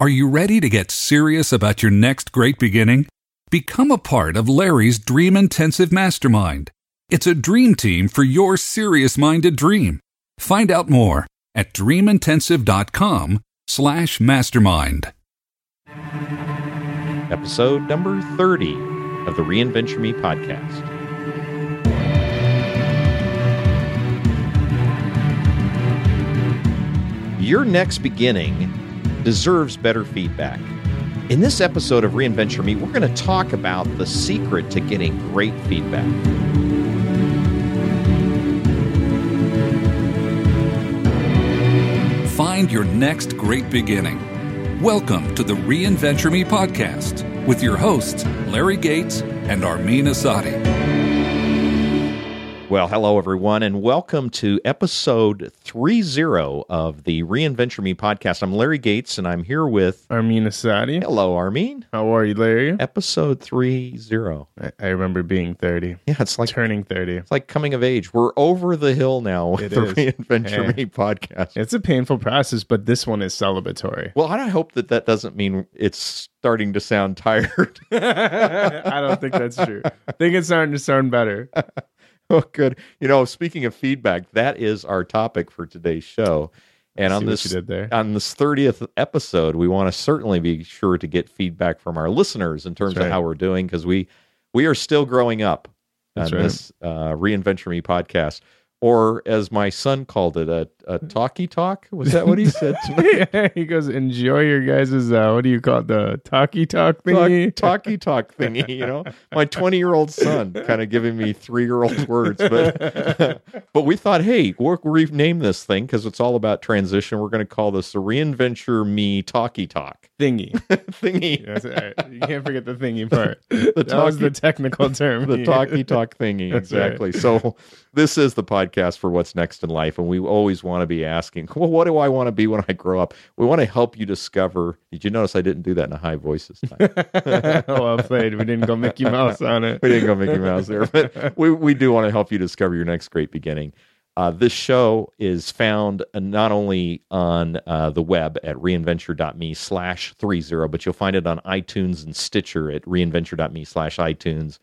Are you ready to get serious about your next great beginning? Become a part of Larry's Dream Intensive Mastermind. It's a dream team for your serious minded dream. Find out more at dreamintensive.com slash mastermind. Episode number 30 of the Reinventure Me podcast. Your next beginning deserves better feedback. In this episode of Reinventure Me, we're going to talk about the secret to getting great feedback. Find your next great beginning. Welcome to the Reinventure Me podcast with your hosts, Larry Gates and Armin Asadi. Well, hello, everyone, and welcome to episode 30 of the Reinventure Me podcast. I'm Larry Gates, and I'm here with Armin Asadi. Hello, Armin. How are you, Larry? Episode 30. I, I remember being 30. Yeah, it's like Turning 30. it's like coming of age. We're over the hill now with It the is. Reinventure Hey. Me podcast. It's a painful process, but this one is celebratory. Well, I hope that that doesn't mean it's starting to sound tired. I don't think that's true. I think it's starting to sound better. oh, good. You know, speaking of feedback, that is our topic for today's show. And on this on this 30th episode, we want to certainly be sure to get feedback from our listeners in terms That's of how we're doing because we we are still growing up That's on right. this uh, Reinventure Me podcast. Or as my son called it, a, a talkie talk. Was that what he said to me? he goes, enjoy your guys' uh, what do you call it? The talkie talk Talk, thingy? talkie talk thingy, you know. My 20 year old son kind of giving me three year old words, but but we thought, hey, we'll rename this thing because it's all about transition. We're going to call this the Reinventure Me Talkie Talk thingy. thingy. That's right. You can't forget the thingy part. The that was talkie- the technical term. the talkie talk thingy That's right. exactly so this is the podcast for what's next in life and we always want to be asking well what do i want to be when i grow up we want to help you discover did you notice i didn't do that in a high voice this time well played. We didn't go Mickey Mouse on it. we didn't go mickey mouse there but we, we do want to help you discover your next great beginning uh, this show is found uh, not only on uh, the web at reinventure.me slash 30 but you'll find it on itunes and stitcher at reinventure.me slash itunes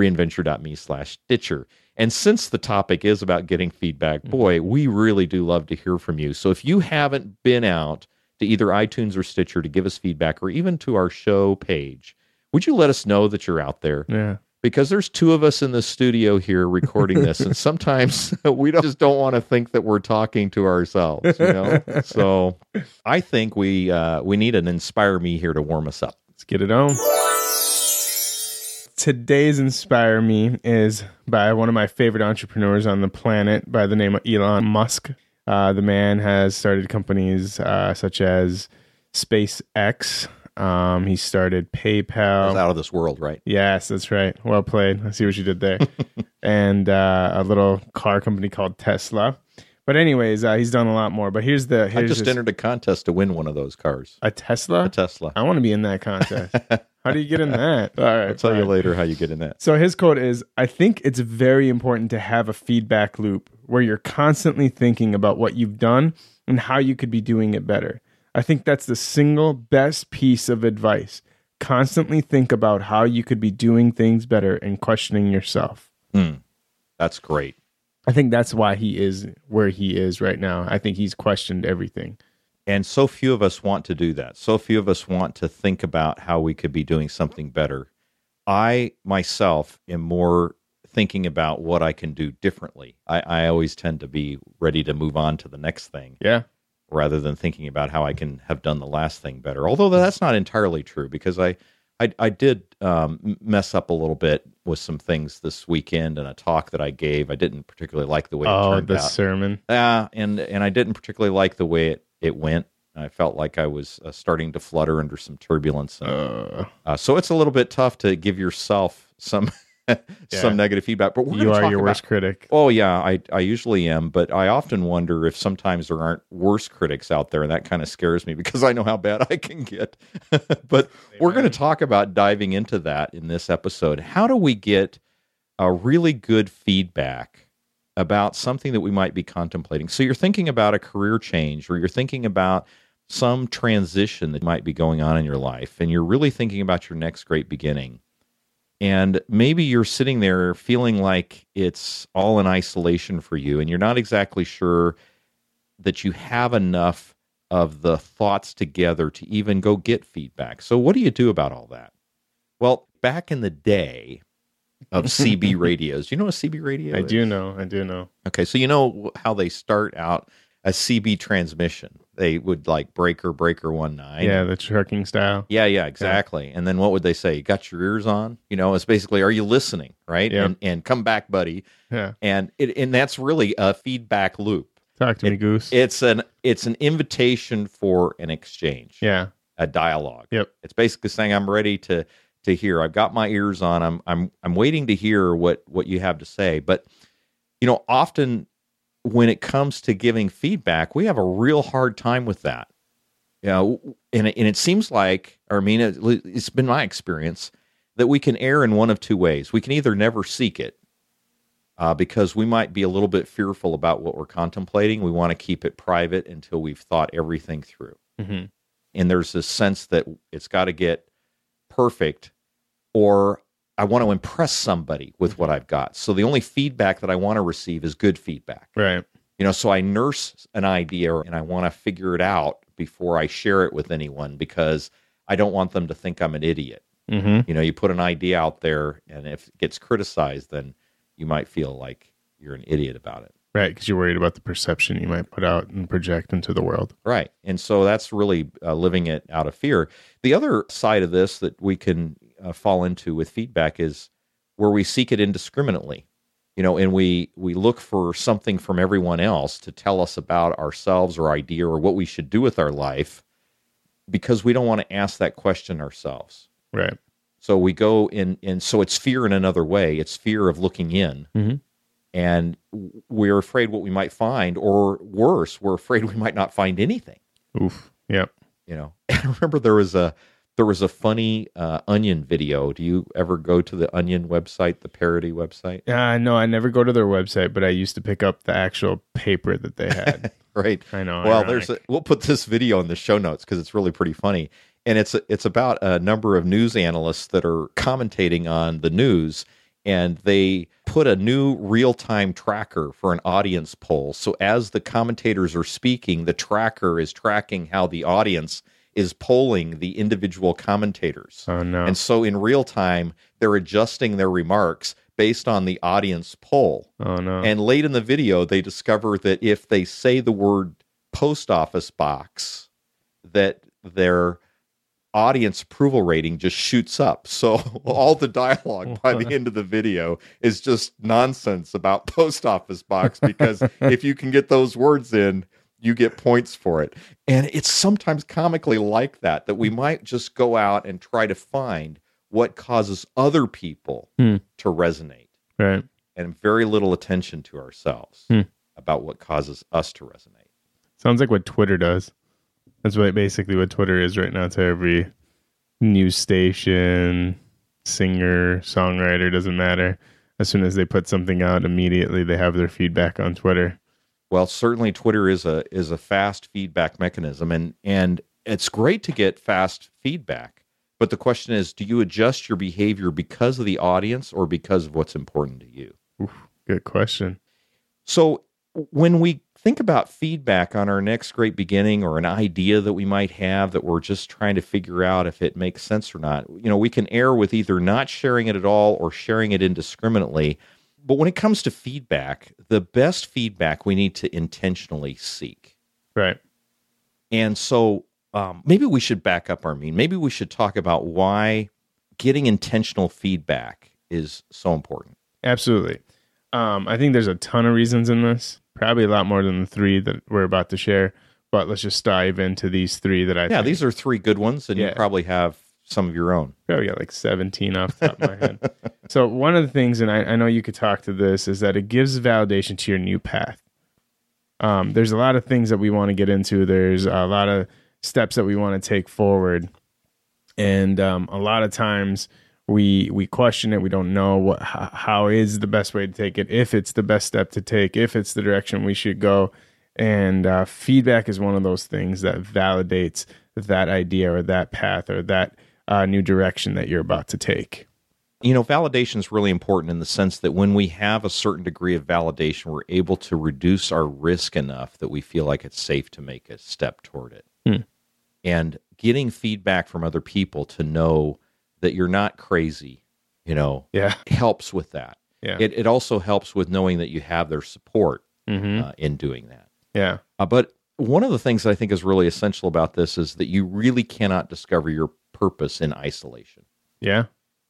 reinventure.me slash stitcher. And since the topic is about getting feedback boy we really do love to hear from you. So if you haven't been out to either itunes or stitcher to give us feedback or even to our show page would you let us know that you're out there? Yeah. because there's two of us in the studio here recording this and sometimes we don't, just don't want to think that we're talking to ourselves you know? So i think we uh, we need an inspire me here to warm us up. Let's get it on. Today's Inspire Me is by one of my favorite entrepreneurs on the planet by the name of Elon Musk. Uh, the man has started companies uh, such as SpaceX. Um, he started PayPal. out of this world right Yes, that's right. Well played. I see what you did there. and uh, a little car company called Tesla. But anyways, uh, he's done a lot more. But here's the i just his- entered a contest to win one of those cars a Tesla. a tesla I want to be in that contest. How do you get in that? All right, i'll tell you later how you get in that So his quote is I think it's very important to have a feedback loop where you're constantly thinking about what you've done and how you could be doing it better. I think that's the single best piece of advice. Constantly think about how you could be doing things better and questioning yourself. Hmm. that's great I think that's why he is where he is right now. I think he's questioned everything. And so few of us want to do that. So few of us want to think about how we could be doing something better. I myself am more thinking about what I can do differently. I, I always tend to be ready to move on to the next thing Yeah. rather than thinking about how I can have done the last thing better. Although that's not entirely true because I I, I did um, mess up a little bit with some things this weekend and a talk that I gave. I didn't particularly like the way it Oh, turned the out. sermon. Uh, and and I didn't particularly like the way it, it went. I felt like I was uh, starting to flutter under some turbulence. And, Uh, uh, so it's a little bit tough to give yourself some some negative feedback. But we're you are your about- worst critic. Oh yeah, I I usually am, but I often wonder if sometimes there aren't worse critics out there, and that kind of scares me because I know how bad I can get. but we're going to talk about diving into that in this episode. How do we get a really good feedback about something that we might be contemplating? So you're thinking about a career change, or you're thinking about some transition that might be going on in your life, and you're really thinking about your next great beginning. And maybe you're sitting there feeling like it's all in isolation for you and you're not exactly sure that you have enough of the thoughts together to even go get feedback. So what do you do about all that? Well back in the day of cb radios you know what a cb radio I is? do know. I do know. Okay, so you know how they start out a CB transmission. They would like breaker breaker one nine. yeah, the trucking style. Yeah, yeah, exactly. And then what would they say? You got your ears on? You know, it's basically, are you listening? Right? Yeah. And and come back, buddy. Yeah. And it and that's really a feedback loop. Talk to me, Goose. It's an it's an invitation for an exchange. yeah. A dialogue. Yep. It's basically saying I'm ready to to hear. I've got my ears on. I'm I'm I'm waiting to hear what what you have to say. But you know, often when it comes to giving feedback, we have a real hard time with that. You know, and it, and it seems like, or I mean, it, it's been my experience that we can err in one of two ways. We can either never seek it uh, because we might be a little bit fearful about what we're contemplating. We want to keep it private until we've thought everything through hmm and there's this sense that it's got to get perfect or I want to impress somebody with what I've got. So the only feedback that I want to receive is good feedback. Right. You know, so I nurse an idea and I want to figure it out before I share it with anyone because I don't want them to think I'm an idiot. Mm-hmm. You know, you put an idea out there and if it gets criticized, then you might feel like you're an idiot about it. Right. Because you're worried about the perception you might put out and project into the world. Right. And so that's really uh, living it out of fear. The other side of this that we can uh, fall into with feedback is where we seek it indiscriminately. You know, and we we look for something from everyone else to tell us about ourselves or idea or what we should do with our life because we don't want to ask that question ourselves. Right. So we go in, and so it's fear in another way. It's fear of looking in, Mhm. And we're afraid what we might find, or worse, we're afraid we might not find anything. Oof. Yep. You know, and I remember there was a there was a funny uh, Onion video. Do you ever go to the Onion website, the parody website? Uh, no, I never go to their website, but I used to pick up the actual paper that they had. Right. I know. well, ironic. there's a, we'll put this video in the show notes because it's really pretty funny, and it's it's about a number of news analysts that are commentating on the news, and they put a new real time tracker for an audience poll. So as the commentators are speaking, the tracker is tracking how the audience is polling the individual commentators. Oh no. And so in real time, they're adjusting their remarks based on the audience poll. oh no. And late in the video, they discover that if they say the word post office box, that their audience approval rating just shoots up. So all the dialogue by the end of the video is just nonsense about post office box because if you can get those words in, you get points for it. And it's sometimes comically like that, that we might just go out and try to find what causes other people Hmm. to resonate right. and very little attention to ourselves Hmm. about what causes us to resonate. Sounds like what Twitter does. That's what basically what Twitter is right now to every news station, singer, songwriter, doesn't matter. As soon as they put something out, immediately they have their feedback on Twitter. Well, certainly Twitter is a is a fast feedback mechanism and and it's great to get fast feedback. But the question is, do you adjust your behavior because of the audience or because of what's important to you? Oof, good question. So when we think about feedback on our next great beginning or an idea that we might have that we're just trying to figure out if it makes sense or not, you know, we can err with either not sharing it at all or sharing it indiscriminately. But when it comes to feedback, the best feedback we need to intentionally seek. Right. And so um, maybe we should back up our mean. Maybe we should talk about why getting intentional feedback is so important. Absolutely. Um, I think there's a ton of reasons in this, probably a lot more than the three that we're about to share. but let's just dive into these three that I Yeah, think- these are three good ones, and you probably have some of your own. probably got like 17 off the top of my head. So one of the things, and I, I know you could talk to this, is that it gives validation to your new path. Um, there's a lot of things that we want to get into. There's a lot of steps that we want to take forward, and um, a lot of times we we question it. We don't know what how, how is the best way to take it, if it's the best step to take, if it's the direction we should go. And uh, feedback is one of those things that validates that idea or that path or that uh, new direction that you're about to take. You know, validation is really important in the sense that when we have a certain degree of validation, we're able to reduce our risk enough that we feel like it's safe to make a step toward it. Hmm. And getting feedback from other people to know that you're not crazy, you know, Yeah. helps with that. Yeah. It, it also helps with knowing that you have their support hmm uh, in doing that. yeah. Uh, but one of the things that I think is really essential about this is that you really cannot discover your purpose in isolation. Yeah.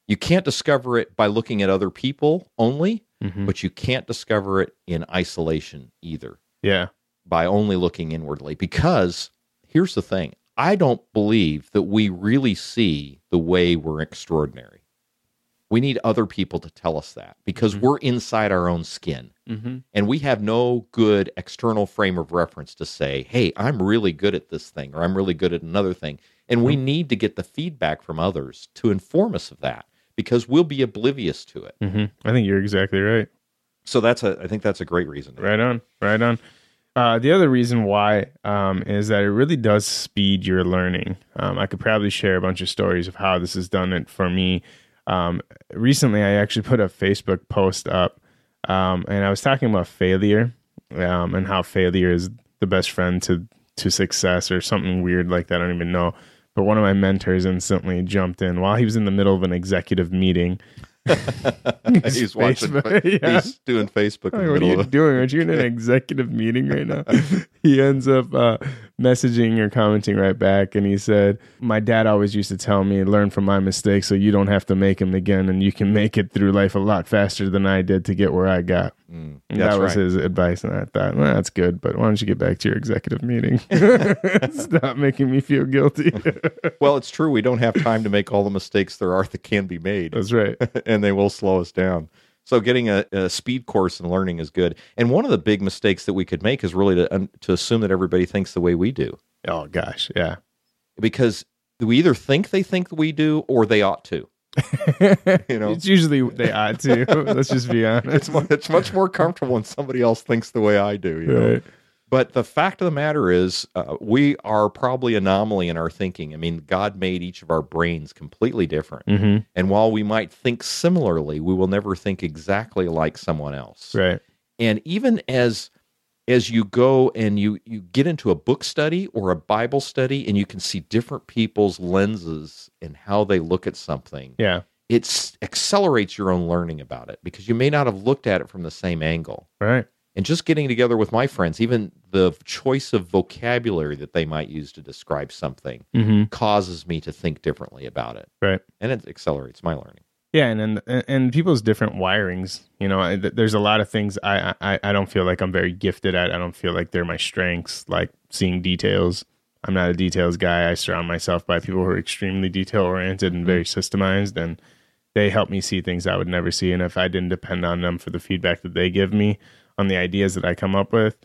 You can't discover it by looking at other people only, Mhm. but you can't discover it in isolation either Yeah. by only looking inwardly. Because here's the thing I don't believe that we really see the way we're extraordinary. We need other people to tell us that because we're inside our own skin Mm-hmm. and we have no good external frame of reference to say, hey, I'm really good at this thing or I'm really good at another thing. And we need to get the feedback from others to inform us of that because we'll be oblivious to it. hmm I think you're exactly right. So that's a I think that's a great reason. Right on. Right on. Uh, the other reason why um, is that it really does speed your learning. Um, I could probably share a bunch of stories of how this has done it for me. Um, recently, I actually put a Facebook post up, um, and I was talking about failure um, and how failure is the best friend to to success or something weird like that. I don't even know. But one of my mentors instantly jumped in while he was in the middle of an executive meeting. he's watching Facebook, yeah. he's doing Facebook the what are you of doing? Aren't you in an executive meeting right now? he ends up uh, messaging or commenting right back, and he said, "My dad always used to tell me, learn from my mistakes, so you don't have to make them again, and you can make it through life a lot faster than I did to get where I got." Mm, that's that was right. his advice, and I thought, well, that's good, but why don't you get back to your executive meeting? Stop making me feel guilty. Well, it's true. We don't have time to make all the mistakes there are that can be made. that's right. and they will slow us down. So getting a, a speed course in learning is good. And one of the big mistakes that we could make is really to um, to assume that everybody thinks the way we do, Oh gosh, yeah. because we either think they think we do or they ought to. You know, It's usually they ought to. Let's just be honest. it's it's much more comfortable when somebody else thinks the way I do. You know? Right. But the fact of the matter is, uh, we are probably anomaly in our thinking. I mean, God made each of our brains completely different. Mm-hmm. And while we might think similarly, we will never think exactly like someone else. Right. And even as as you go and you you get into a book study or a Bible study and you can see different people's lenses and how they look at something, Yeah. it accelerates your own learning about it because you may not have looked at it from the same angle. Right. And just getting together with my friends, even the choice of vocabulary that they might use to describe something Mm-hmm. causes me to think differently about it. Right. And it accelerates my learning. Yeah, and and and people's different wirings. You know, I- there's a lot of things I, I I don't feel like I'm very gifted at. I don't feel like they're my strengths. Like seeing details. I'm not a details guy. I surround myself by people who are extremely detail oriented and very systemized, and they help me see things I would never see. And if I didn't depend on them for the feedback that they give me on the ideas that I come up with,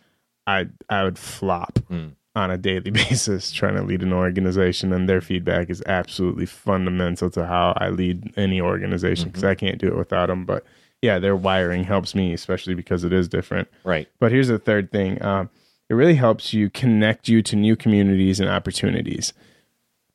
I I would flop Mm. On a daily basis trying to lead an organization. And their feedback is absolutely fundamental to how I lead any organization because I can't do it without them. But yeah, their wiring helps me, especially because it is different. Right. But here's the third thing um, it really helps you connect you to new communities and opportunities.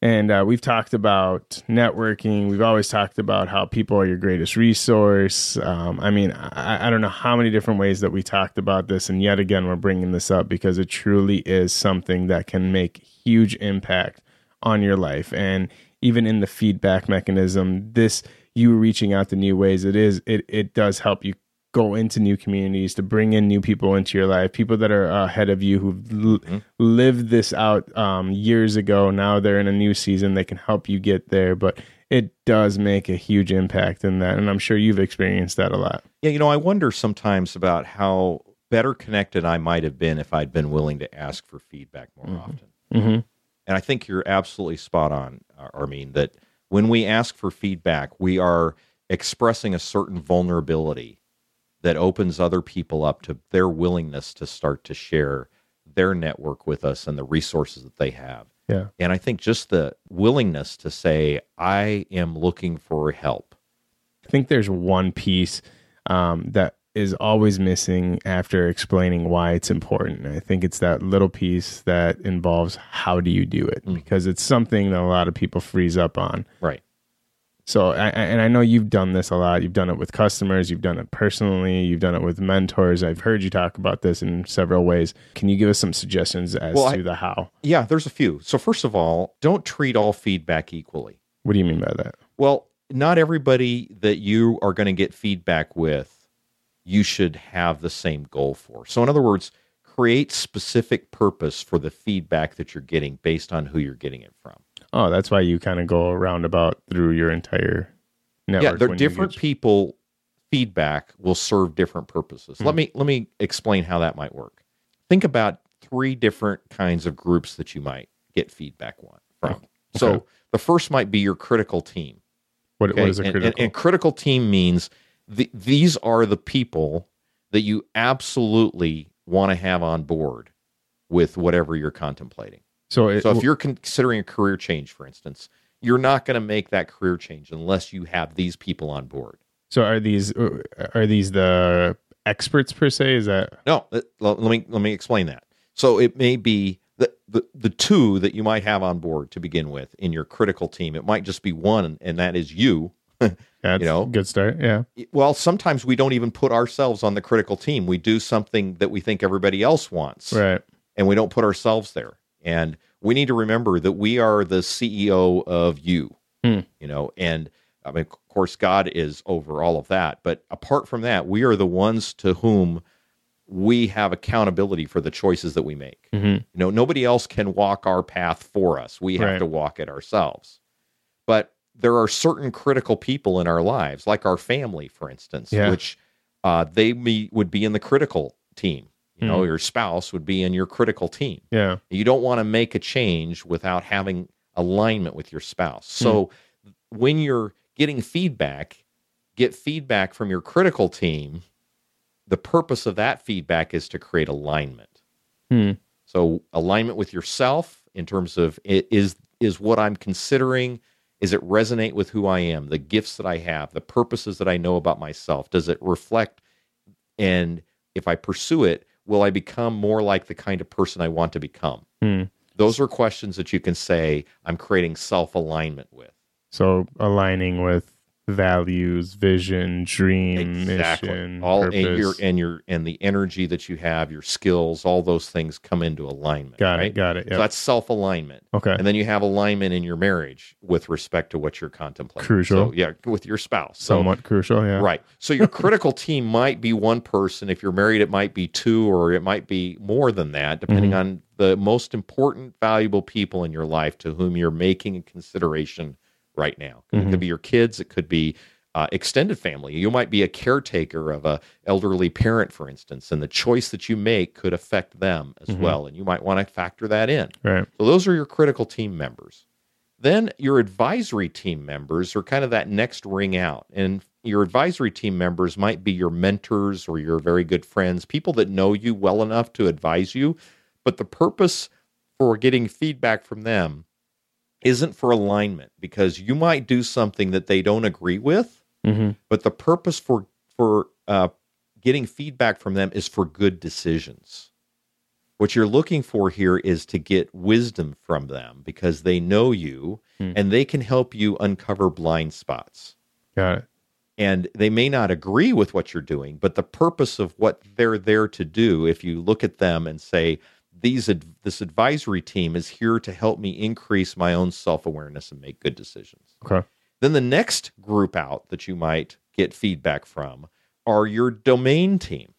And uh, we've talked about networking. We've always talked about how people are your greatest resource. Um, I mean, I, I don't know how many different ways that we talked about this. And yet again, we're bringing this up because it truly is something that can make huge impact on your life. And even in the feedback mechanism, this you reaching out to new ways, it is it it does help you go into new communities to bring in new people into your life people that are ahead of you who've l- lived this out um, years ago now they're in a new season they can help you get there but it does make a huge impact in that and i'm sure you've experienced that a lot Yeah, you know, I wonder sometimes about how better connected I might have been if I'd been willing to ask for feedback more often. Mm-hmm. And I think you're absolutely spot on, Ar- Armin, that when we ask for feedback, we are expressing a certain vulnerability that opens other people up to their willingness to start to share their network with us and the resources that they have. Yeah. And I think just the willingness to say, I am looking for help. I think there's one piece um, that is always missing after explaining why it's important. I think it's that little piece that involves how do you do it because it's something that a lot of people freeze up on. Right. So, I, I- and I know you've done this a lot. You've done it with customers, you've done it personally, you've done it with mentors. I've heard you talk about this in several ways. Can you give us some suggestions as Well, I- to the how? Yeah, there's a few. So, first of all, don't treat all feedback equally. What do you mean by that? Well, not everybody that you are going to get feedback with, you should have the same goal for. So, in other words, create specific purpose for the feedback that you're getting based on who you're getting it from. Oh, that's why you kind of go roundabout through your entire network. yeah, they're different get- people. Feedback will serve different purposes. Hmm. Let me let me explain how that might work. Think about three different kinds of groups that you might get feedback one from. So Okay. the first might be your critical team. What, Okay? what is a And- critical? And, and critical team means the, these are the people that you absolutely want to have on board with whatever you're contemplating. So, it, So if you're considering a career change, for instance, you're not going to make that career change unless you have these people on board. so are these uh, are these the experts per se? Is that No, let, let me let me explain that. So it may be the, the the two that you might have on board to begin with in your critical team. It might just be one, and that is you. that's You know? a good start? Yeah. well, sometimes we don't even put ourselves on the critical team. We do something that we think everybody else wants, Right. and we don't put ourselves there. And we need to remember that we are the CEO of you, Hmm. you know, and I mean, of course, God is over all of that. But apart from that, we are the ones to whom we have accountability for the choices that we make. Mm-hmm. You know, nobody else can walk our path for us. We have Right. to walk it ourselves. But there are certain critical people in our lives, like our family, for instance, Yeah. which uh, they me, would be in the critical team. You know, Hmm. your spouse would be in your critical team. Yeah. You don't want to make a change without having alignment with your spouse. So when you're getting feedback, get feedback from your critical team. The purpose of that feedback is to create alignment. Hmm. So alignment with yourself in terms of is is what I'm considering is it resonate with who I am, the gifts that I have, the purposes that I know about myself? Does it reflect and if I pursue it, will I become more like the kind of person I want to become? Hmm. Those are questions that you can say I'm creating self-alignment with. So aligning with values, vision, dream, mission, all purpose. and your and your and the energy that you have, your skills, all those things come into alignment. got right? it. Got it. So that's self-alignment. okay. And then you have alignment in your marriage with respect to what you're contemplating. Crucial. So, yeah, with your spouse. So, Somewhat crucial. Yeah. right. So your critical team might be one person. If you're married, it might be two, or it might be more than that, depending Mm-hmm. on the most important, valuable people in your life to whom you're making a consideration right now. It Mm-hmm. could be your kids. It could be uh, extended family. You might be a caretaker of a elderly parent, for instance, and the choice that you make could affect them as Mm-hmm. well, and you might want to factor that in. Right. So those are your critical team members. Then your advisory team members are kind of that next ring out. And your advisory team members might be your mentors or your very good friends, people that know you well enough to advise you. But the purpose for getting feedback from them isn't for alignment because you might do something that they don't agree with Mm-hmm. but the purpose for for uh, getting feedback from them is for good decisions what you're looking for here is to get wisdom from them because they know you Hmm. and they can help you uncover blind spots Got it. and they may not agree with what you're doing but the purpose of what they're there to do if you look at them and say these ad- this advisory team is here to help me increase my own self-awareness and make good decisions Okay. then the next group out that you might get feedback from are your domain team.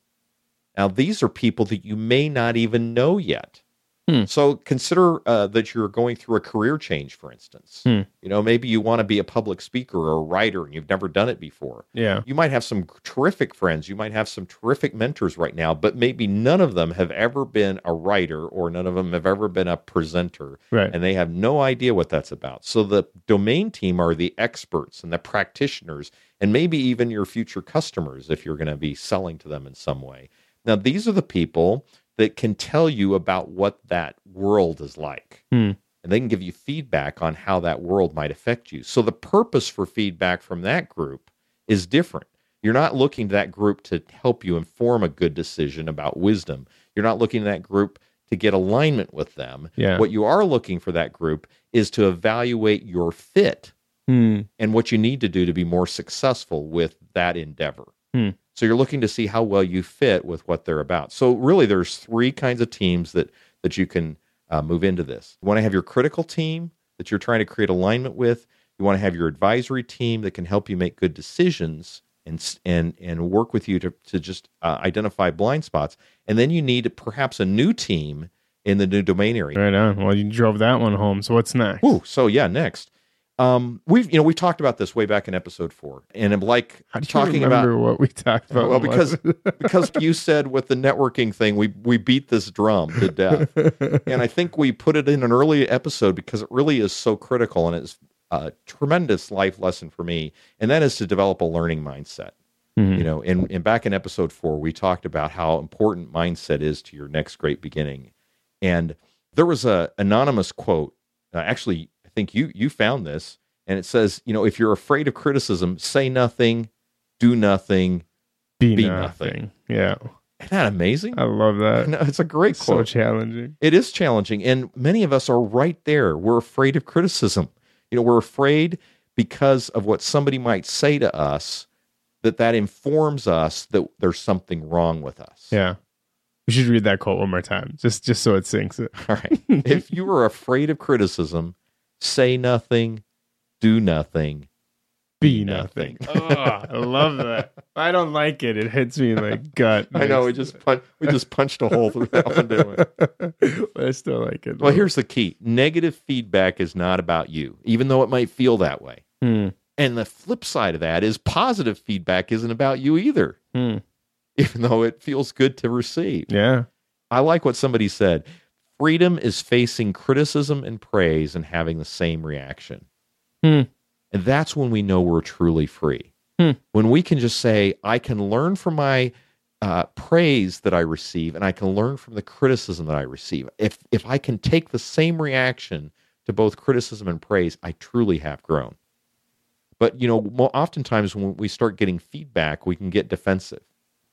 Now, these are people that you may not even know yet. Hmm. So consider uh, that you're going through a career change, for instance. Hmm. You know, maybe you want to be a public speaker or a writer and you've never done it before. Yeah. You might have some terrific friends. You might have some terrific mentors right now, but maybe none of them have ever been a writer or none of them have ever been a presenter Right. and they have no idea what that's about. So the domain team are the experts and the practitioners, and maybe even your future customers if you're going to be selling to them in some way. Now, these are the people that can tell you about what that world is like. Hmm. And they can give you feedback on how that world might affect you. So the purpose for feedback from that group is different. You're not looking to that group to help you inform a good decision about wisdom. You're not looking to that group to get alignment with them. Yeah. What you are looking for that group is to evaluate your fit Hmm. and what you need to do to be more successful with that endeavor. Hmm. So you're looking to see how well you fit with what they're about. So really, there's three kinds of teams that that you can uh, move into this. You want to have your critical team that you're trying to create alignment with. You want to have your advisory team that can help you make good decisions and and and work with you to to just uh, identify blind spots. And then you need perhaps a new team in the new domain area. Right on. Well, you drove that one home. So what's next? Ooh, so yeah, next. Um, we've you know we talked about this way back in episode four, and I'm like How do you talking remember about what we talked about? well because because you said with the networking thing we we beat this drum to death, and I think we put it in an early episode because it really is so critical and it's a tremendous life lesson for me, and that is to develop a learning mindset. Mhm. You know, and, and back in episode four, we talked about how important mindset is to your next great beginning. And there was a anonymous quote. Uh, actually, think you you found this, and it says, you know, if you're afraid of criticism, say nothing, do nothing. be, be nothing. nothing. Yeah. Isn't that amazing? I love that. No, it's a great so quote. So challenging. It is challenging, and many of us are right there. We're afraid of criticism. You know, we're afraid because of what somebody might say to us that that informs us that there's something wrong with us. Yeah. We should read that quote one more time, just just so it sinks it. All right. if you are afraid of criticism, say nothing, do nothing. Be nothing. oh, I love that. I don't like it. It hits me in the gut. I know we just we just punched a hole through that one, didn't we? but I still like it. Well, here's the key: negative feedback is not about you, even though it might feel that way. Hmm. And the flip side of that is positive feedback isn't about you either, Hmm. even though it feels good to receive. Yeah. I like what somebody said. Freedom is facing criticism and praise and having the same reaction. Hmm. And that's when we know we're truly free. Hmm. When we can just say, I can learn from my uh, praise that I receive and I can learn from the criticism that I receive. If, if I can take the same reaction to both criticism and praise, I truly have grown. But, you know, oftentimes when we start getting feedback, we can get defensive,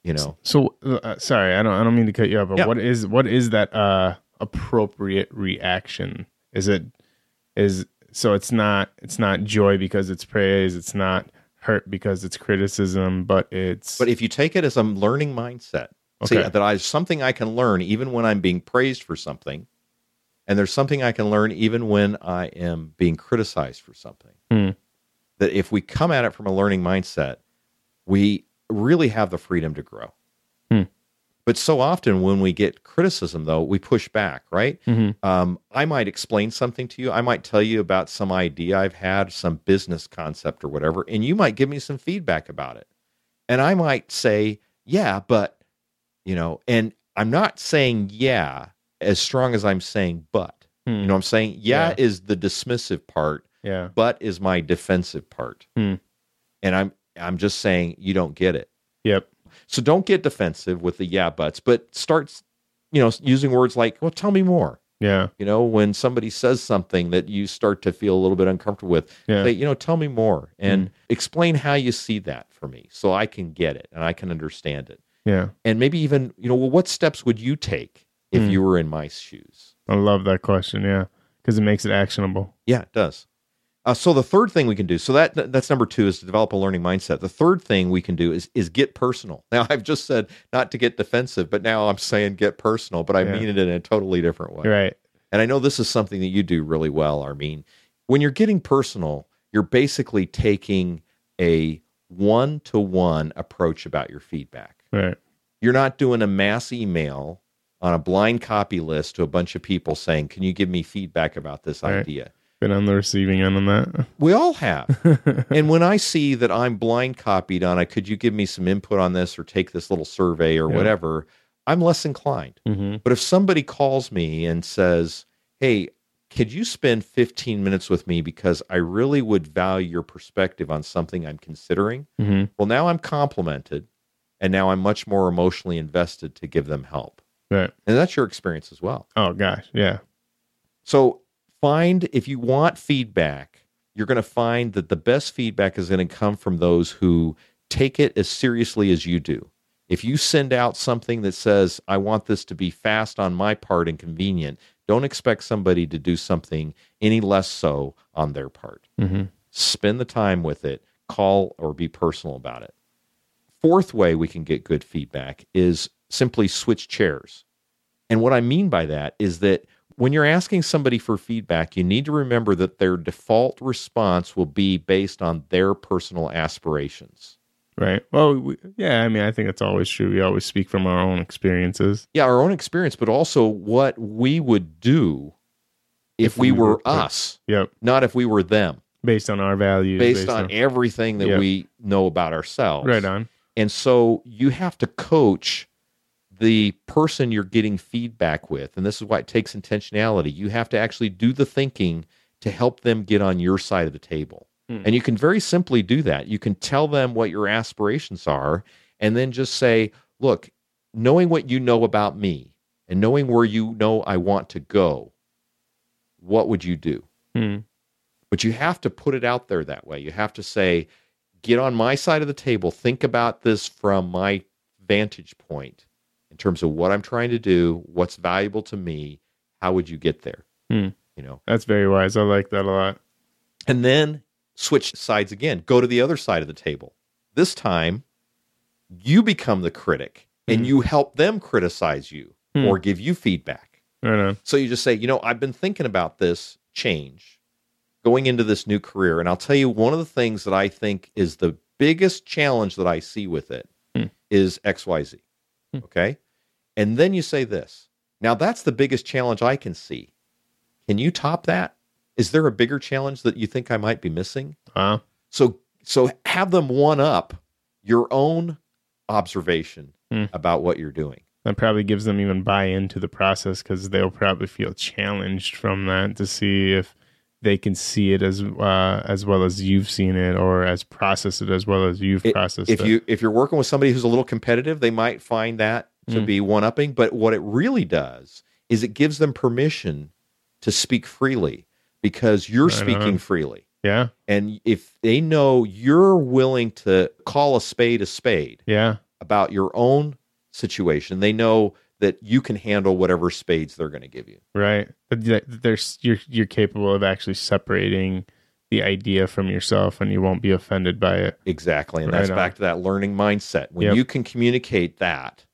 you know. So uh, sorry, I don't I don't mean to cut you off, but Yeah. what is what is that uh appropriate reaction? Is it is so it's not it's not joy because it's praise, it's not hurt because it's criticism, but it's But if you take it as a learning mindset, see Okay. that I something I can learn even when I'm being praised for something, and there's something I can learn even when I am being criticized for something. Hmm. That if we come at it from a learning mindset, we really have the freedom to grow. Hmm. But so often when we get criticism, though, we push back, right? Mhm. Um, I might explain something to you. I might tell you about some idea I've had, some business concept or whatever, and you might give me some feedback about it. And I might say, yeah, but, you know, and I'm not saying yeah as strong as I'm saying but. Hmm. You know what I'm saying? Yeah, Yeah. is the dismissive part, yeah. but is my defensive part. Hmm. And I'm I'm just saying you don't get it. Yep. So don't get defensive with the yeah buts, but start you know using words like, "Well, tell me more." Yeah. You know, when somebody says something that you start to feel a little bit uncomfortable with, Yeah. say, you know, tell me more and explain how you see that for me so I can get it and I can understand it. Yeah. And maybe even, you know, well, what steps would you take if Hmm. you were in my shoes? I love that question, yeah. Because it makes it actionable. Yeah, it does. Uh, so the third thing we can do, so that that's number two, is to develop a learning mindset. The third thing we can do is is get personal. Now I've just said not to get defensive, but now I'm saying get personal, but I Yeah. mean it in a totally different way. Right. And I know this is something that you do really well, Armin. When you're getting personal, you're basically taking a one to one approach about your feedback. Right. You're not doing a mass email on a blind copy list to a bunch of people saying, "Can you give me feedback about this Right. idea?" Been on the receiving end on that. We all have. and when I see that I'm blind copied on, I could you give me some input on this or take this little survey or Yeah. whatever, I'm less inclined. Mm-hmm. But if somebody calls me and says, "Hey, could you spend 15 minutes with me because I really would value your perspective on something I'm considering?" Mm-hmm. Well, now I'm complimented and now I'm much more emotionally invested to give them help. Right. And that's your experience as well. Oh gosh. Yeah. So find if you want feedback, you're going to find that the best feedback is going to come from those who take it as seriously as you do. If you send out something that says, I want this to be fast on my part and convenient, don't expect somebody to do something any less so on their part. Mm-hmm. Spend the time with it, call or be personal about it. Fourth way we can get good feedback is simply switch chairs. And what I mean by that is that when you're asking somebody for feedback, you need to remember that their default response will be based on their personal aspirations. Right. Well, we, yeah. I mean, I think that's always true. We always speak from our own experiences. Yeah, our own experience, but also what we would do if, If we, we were were- us, Yep. not if we were them, Based on our values. based, on, everything that Yeah. we know about ourselves. right on. And so you have to coach the person you're getting feedback with. And this is why it takes intentionality. You have to actually do the thinking to help them get on your side of the table. Hmm. And you can very simply do that. You can tell them what your aspirations are and then just say, look, knowing what you know about me and knowing where you know I want to go, what would you do? Hmm. But you have to put it out there that way. You have to say, get on my side of the table, think about this from my vantage point in terms of what I'm trying to do, what's valuable to me, how would you get there? Hmm. You know, That's very wise. I like that a lot. and then switch sides again. Go to the other side of the table. This time, you become the critic and Hmm. you help them criticize you Hmm. or give you feedback. Right. So you just say, you know, I've been thinking about this change going into this new career. And I'll tell you, one of the things that I think is the biggest challenge that I see with it is Hmm. XYZ. Hmm. Okay. And then you say this. Now, that's the biggest challenge I can see. Can you top that? Is there a bigger challenge that you think I might be missing? Wow. So, so have them one up your own observation Hmm. about what you're doing. That probably gives them even buy into the process because they'll probably feel challenged from that to see if they can see it as uh, as well as you've seen it or as process it as well as you've It- processed if it. you if you're working with somebody who's a little competitive, they might find that to Mm. be one upping. But what it really does is it gives them permission to speak freely because you're Right speaking on. freely. yeah, And if they know you're willing to call a spade a spade yeah, about your own situation, they know that you can handle whatever spades they're going to give you. right. There's you're you're capable of actually separating the idea from yourself, and you won't be offended by it. Exactly. And Right that's on. back to that learning mindset. When Yep. you can communicate that,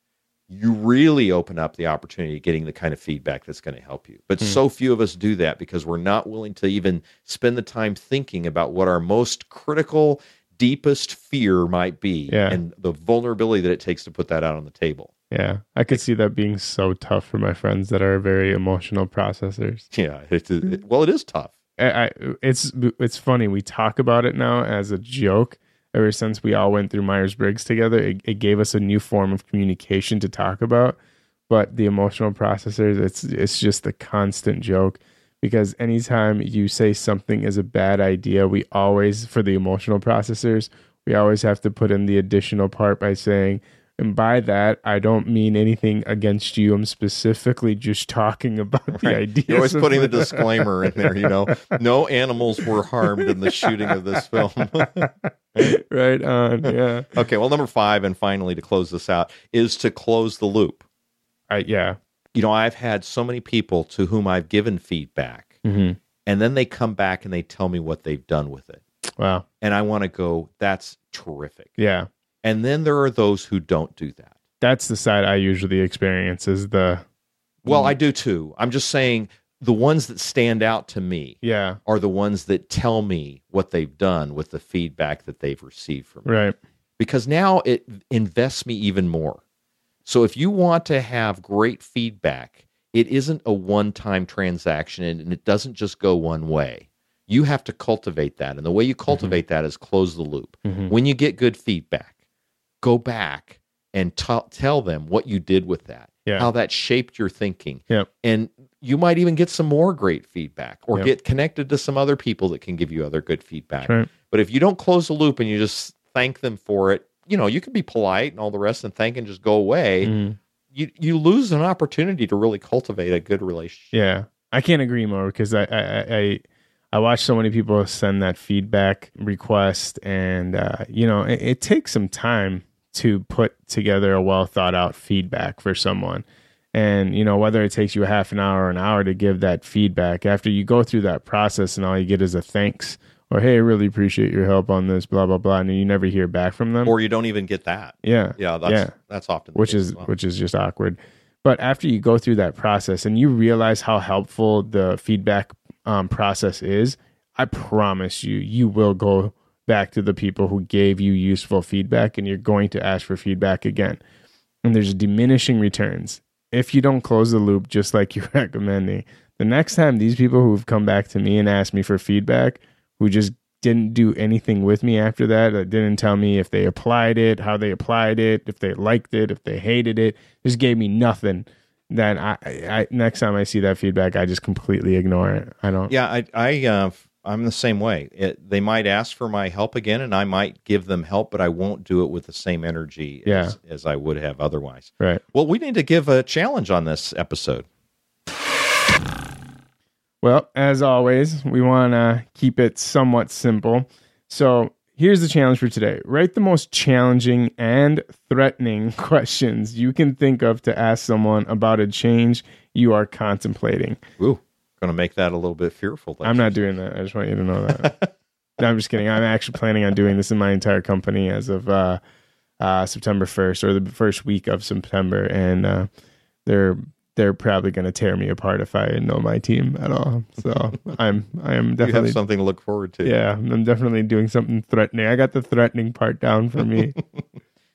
you really open up the opportunity of getting the kind of feedback that's going to help you. But Hmm. so few of us do that because we're not willing to even spend the time thinking about what our most critical, deepest fear might be Yeah. and the vulnerability that it takes to put that out on the table. Yeah, I could see that being so tough for my friends that are very emotional processors. Yeah. It's, it, well, it is tough. I, I, it's it's funny. We talk about it now as a joke. Ever since we all went through Myers Briggs together, it, it gave us a new form of communication to talk about. But the emotional processors, it's it's just a constant joke because anytime you say something is a bad idea, we always for the emotional processors, we always have to put in the additional part by saying. And by that, I don't mean anything against you. I'm specifically just talking about the Right. idea. You're always putting the disclaimer in there, you know, no animals were harmed in the shooting of this film. right on. Yeah. Okay, well, number five, and finally to close this out, is to close the loop. I, yeah. You know, I've had so many people to whom I've given feedback, Mm-hmm. and then they come back and they tell me what they've done with it. Wow. And I want to go, that's terrific. Yeah. And then there are those who don't do that. That's the side I usually experience is the Well, I do too. I'm just saying the ones that stand out to me yeah. are the ones that tell me what they've done with the feedback that they've received from me. Right. because now it invests me even more So if you want to have great feedback, it isn't a one time transaction and it doesn't just go one way. You have to cultivate that. And the way you mm-hmm. cultivate that is close the loop. Mm-hmm. When you get good feedback, go back and t- tell them what you did with that, Yeah. how that shaped your thinking. Yep. And you might even get some more great feedback or Yep. get connected to some other people that can give you other good feedback. Right. But if you don't close the loop and you just thank them for it, you know, you can be polite and all the rest and thank and just go away. Mhm. You you lose an opportunity to really cultivate a good relationship. Yeah, I can't agree more because I I I, I, I watch so many people send that feedback request, and uh, you know it, it takes some time to put together a well thought out feedback for someone. And you know whether it takes you a half an hour or an hour to give that feedback, after you go through that process, and all you get is a thanks or hey, I really appreciate your help on this, blah blah blah, and you never hear back from them. Or you don't even get that. yeah, Yeah, that's Yeah. that's often the which case is well. which is just awkward. But after you go through that process and you realize how helpful the feedback um, process is, I promise you, you will go back to the people who gave you useful feedback, and you're going to ask for feedback again. And there's diminishing returns if you don't close the loop, just like you're recommending. The next time these people who've come back to me and asked me for feedback, who just didn't do anything with me after that, that didn't tell me if they applied it, how they applied it, if they liked it, if they hated it, just gave me nothing. Then I, I next time I see that feedback, I just completely ignore it. I don't. Yeah, I, I, uh, I'm the same way. It, they might ask for my help again, and I might give them help, but I won't do it with the same energy Yeah. as, as I would have otherwise. Right. Well, we need to give a challenge on this episode. Well, as always, we want to keep it somewhat simple. So here's the challenge for today write the most challenging and threatening questions you can think of to ask someone about a change you are contemplating. Ooh, going to make that a little bit fearful. I'm not doing that. I just want you to know that. no, I'm just kidding. I'm actually planning on doing this in my entire company as of uh, uh, September 1st or the first week of September, and uh, they're they're probably going to tear me apart if I know my team at all. So I'm I am You definitely have something to look forward to. yeah I'm definitely doing something threatening. I got the threatening part down for me.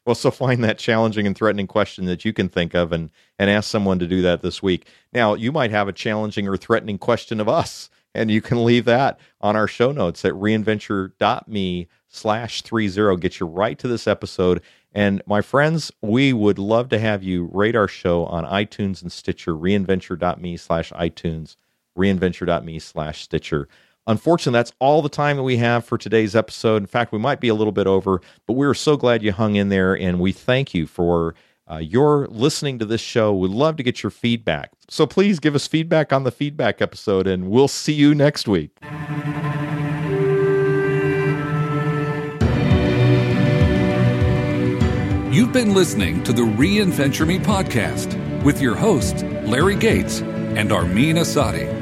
Well, so find that challenging and threatening question that you can think of and and ask someone to do that this week. Now, you might have a challenging or threatening question of us, and you can leave that on our show notes at reinventure.me slash three zero. Get you right to this episode. And my friends, we would love to have you rate our show on iTunes and Stitcher, reinventure.me slash iTunes, reinventure.me slash Stitcher. Unfortunately, that's all the time that we have for today's episode. In fact, we might be a little bit over, but we're so glad you hung in there, and we thank you for uh, your listening to this show. We'd love to get your feedback. So please give us feedback on the feedback episode, and we'll see you next week. You've been listening to the Reinventure Me podcast with your hosts, Larry Gates and Armin Asadi.